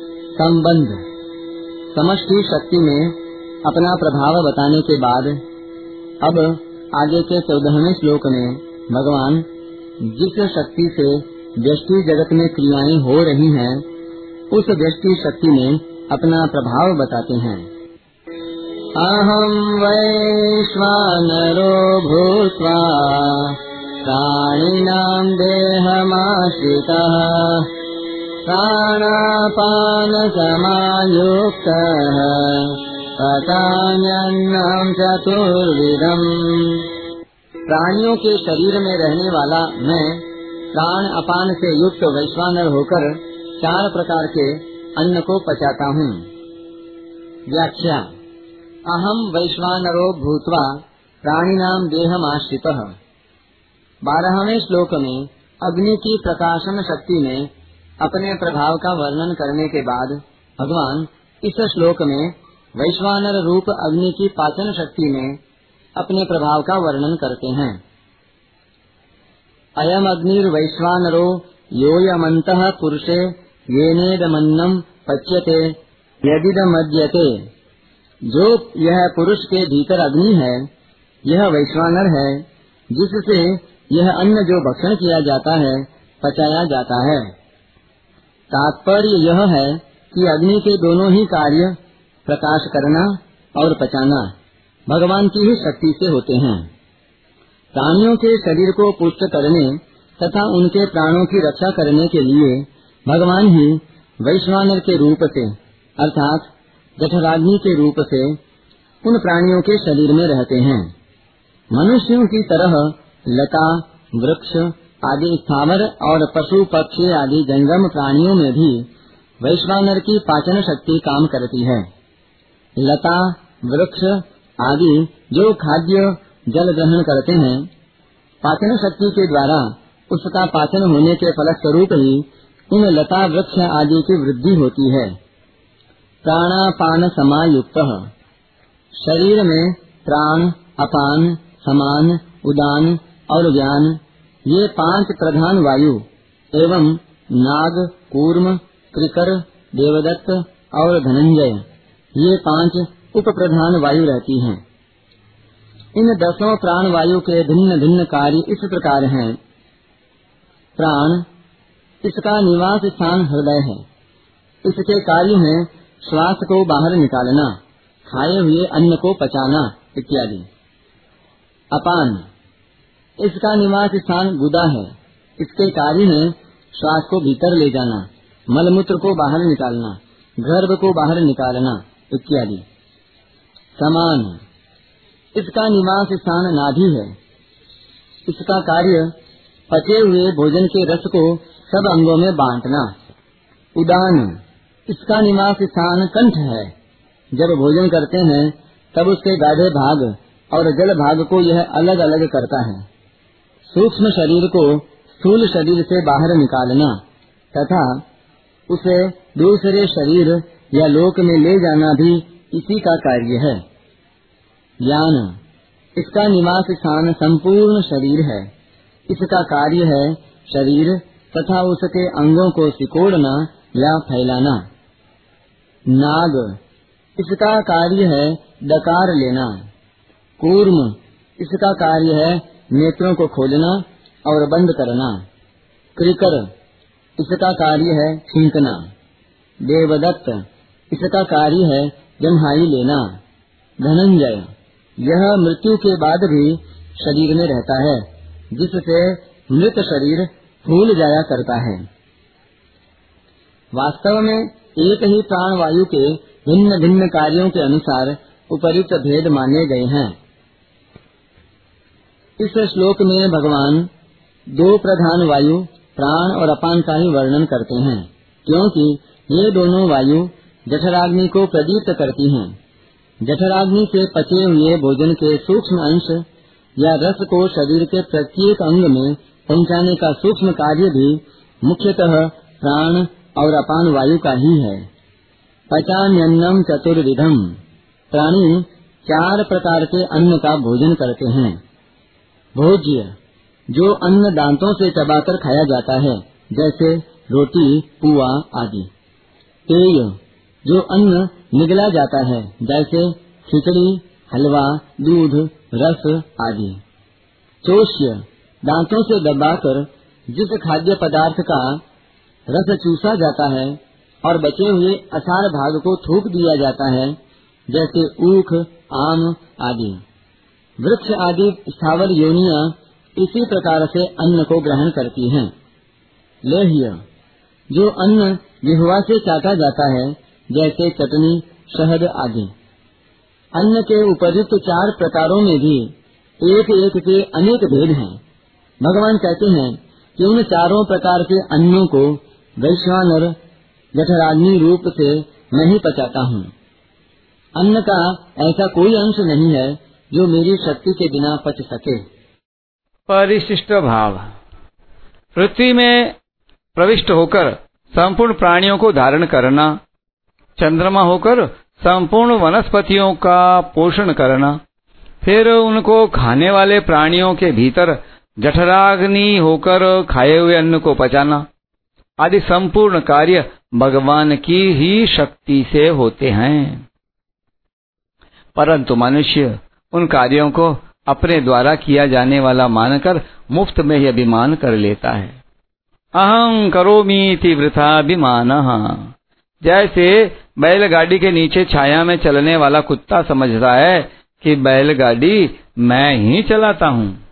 संबंध। समष्टि शक्ति में अपना प्रभाव बताने के बाद अब आगे के चौदहवें श्लोक में भगवान जिस शक्ति से व्यष्टि जगत में क्रियाएँ हो रही हैं, उस व्यष्टि शक्ति में अपना प्रभाव बताते हैं। अहम वैश्वानरो भूत्वा प्राणिनां देहमाश्रितः। प्राणापानसमायुक्तः पतान्यन्नं चतुर्विधम्। प्राणियों के शरीर में रहने वाला मैं प्राण अपान से युक्त वैश्वानर होकर चार प्रकार के अन्न को पचाता हूँ। व्याख्या। अहम वैश्वानरो भूतवा प्राणिनाम देहम आश्रित बारहवें श्लोक में अग्नि की प्रकाशन शक्ति में अपने प्रभाव का वर्णन करने के बाद भगवान इस श्लोक में वैश्वानर रूप अग्नि की पाचन शक्ति में अपने प्रभाव का वर्णन करते हैं। अयम अग्निर्वैश्वानरो योयमंत पुरुषे येनेदमन्नम पच्यते, यदिदमद्यते। जो यह पुरुष के भीतर अग्नि है, यह वैश्वानर है, जिससे यह अन्न जो भक्षण किया जाता है, पचाया जाता है। तात्पर्य यह है कि अग्नि के दोनों ही कार्य प्रकाश करना और पचाना भगवान की ही शक्ति से होते हैं। प्राणियों के शरीर को पुष्ट करने तथा उनके प्राणों की रक्षा करने के लिए भगवान ही वैश्वानर के रूप से, अर्थात जठराग्नि के रूप से, उन प्राणियों के शरीर में रहते हैं। मनुष्यों की तरह लता, वृक्ष आदि स्थावर और पशु पक्षी आदि जंगम प्राणियों में भी वैश्वानर की पाचन शक्ति काम करती है। लता, वृक्ष आदि जो खाद्य जल ग्रहण करते हैं, पाचन शक्ति के द्वारा उसका पाचन होने के फलस्वरूप ही इन लता, वृक्ष आदि की वृद्धि होती है। प्राणापान समायुक्त। शरीर में प्राण, अपान, समान, उदान और ज्ञान ये पाँच प्रधान वायु, एवं नाग, कूर्म, त्रिकर, देवदत्त और धनंजय, ये पाँच उप प्रधान वायु रहती हैं। इन दसों प्राण वायु के भिन्न भिन्न कार्य इस प्रकार हैं। प्राण, इसका निवास स्थान हृदय है इसके कार्य हैं श्वास को बाहर निकालना, खाए हुए अन्न को पचाना, इत्यादि अपान इसका निवास स्थान गुदा है। इसके कार्य है श्वास को भीतर ले जाना, मलमूत्र को बाहर निकालना, गर्भ को बाहर निकालना इत्यादि। समान इसका निवास स्थान नाभि है। इसका कार्य पचे हुए भोजन के रस को सब अंगों में बांटना। उदान इसका निवास स्थान कंठ है। जब भोजन करते हैं, तब उसके गाढ़े भाग और जल भाग को यह अलग अलग करता है। सूक्ष्म शरीर को स्थूल शरीर से बाहर निकालना तथा उसे दूसरे शरीर या लोक में ले जाना भी इसी का कार्य है। ज्ञान, इसका निवास स्थान संपूर्ण शरीर है। इसका कार्य है शरीर तथा उसके अंगों को सिकोड़ना या फैलाना। नाग, इसका कार्य है डकार लेना। कूर्म, इसका कार्य है नेत्रों को खोलना और बंद करना। क्रिकर, इसका कार्य है छींकना। देवदत्त, इसका कार्य है जम्हाई लेना। धनंजय, यह मृत्यु के बाद भी शरीर में रहता है, जिससे मृत शरीर फूल जाया करता है। वास्तव में एक ही प्राण वायु के भिन्न भिन्न कार्यों के अनुसार उपयुक्त भेद माने गए हैं। इस श्लोक में भगवान दो प्रधान वायु, प्राण और अपान का ही वर्णन करते हैं, क्योंकि ये दोनों वायु जठराग्नि को प्रदीप्त करती हैं। जठराग्नि से पचे हुए भोजन के सूक्ष्म अंश या रस को शरीर के प्रत्येक अंग में पहुँचाने का सूक्ष्म कार्य भी मुख्यतः प्राण और अपान वायु का ही है। पचान्यन्नम चतुर्विधम। प्राणी चार प्रकार के अन्न का भोजन करते हैं। भोज्य, जो अन्न दांतों से चबाकर खाया जाता है, जैसे रोटी, पुआ आदि। पेय, जो अन्न निगला जाता है, जैसे खिचड़ी, हलवा, दूध, रस आदि। चोष्य, दांतों से दबाकर जिस खाद्य पदार्थ का रस चूसा जाता है, और बचे हुए असार भाग को थूक दिया जाता है, जैसे ऊख, आम आदि। वृक्ष आदि स्थावर योनिया इसी प्रकार से अन्न को ग्रहण करती हैं। लेह्य, जो अन्न जिहवा से चाटा जाता है, जैसे चटनी, शहद आदि अन्न के उपयुक्त चार प्रकारों में भी एक एक के अनेक भेद हैं। भगवान कहते हैं कि उन चारों प्रकार के अन्नों को वैश्वानर जठराग्नि रूप से मैं पचाता हूँ अन्न का ऐसा कोई अंश नहीं है जो मेरी शक्ति के बिना पच सके। परिशिष्ट भाव। पृथ्वी में प्रविष्ट होकर संपूर्ण प्राणियों को धारण करना, चंद्रमा होकर संपूर्ण वनस्पतियों का पोषण करना, फिर उनको खाने वाले प्राणियों के भीतर जठराग्नि होकर खाए हुए अन्न को पचाना आदि संपूर्ण कार्य भगवान की ही शक्ति से होते हैं। परंतु मनुष्य उन कार्यों को अपने द्वारा किया जाने वाला मानकर मुफ़्त में ही अभिमान कर लेता है। अहं करोमी तीव्रता वृथाभिमान। जैसे बैलगाड़ी के नीचे छाया में चलने वाला कुत्ता समझता है कि बैलगाड़ी मैं ही चलाता हूँ।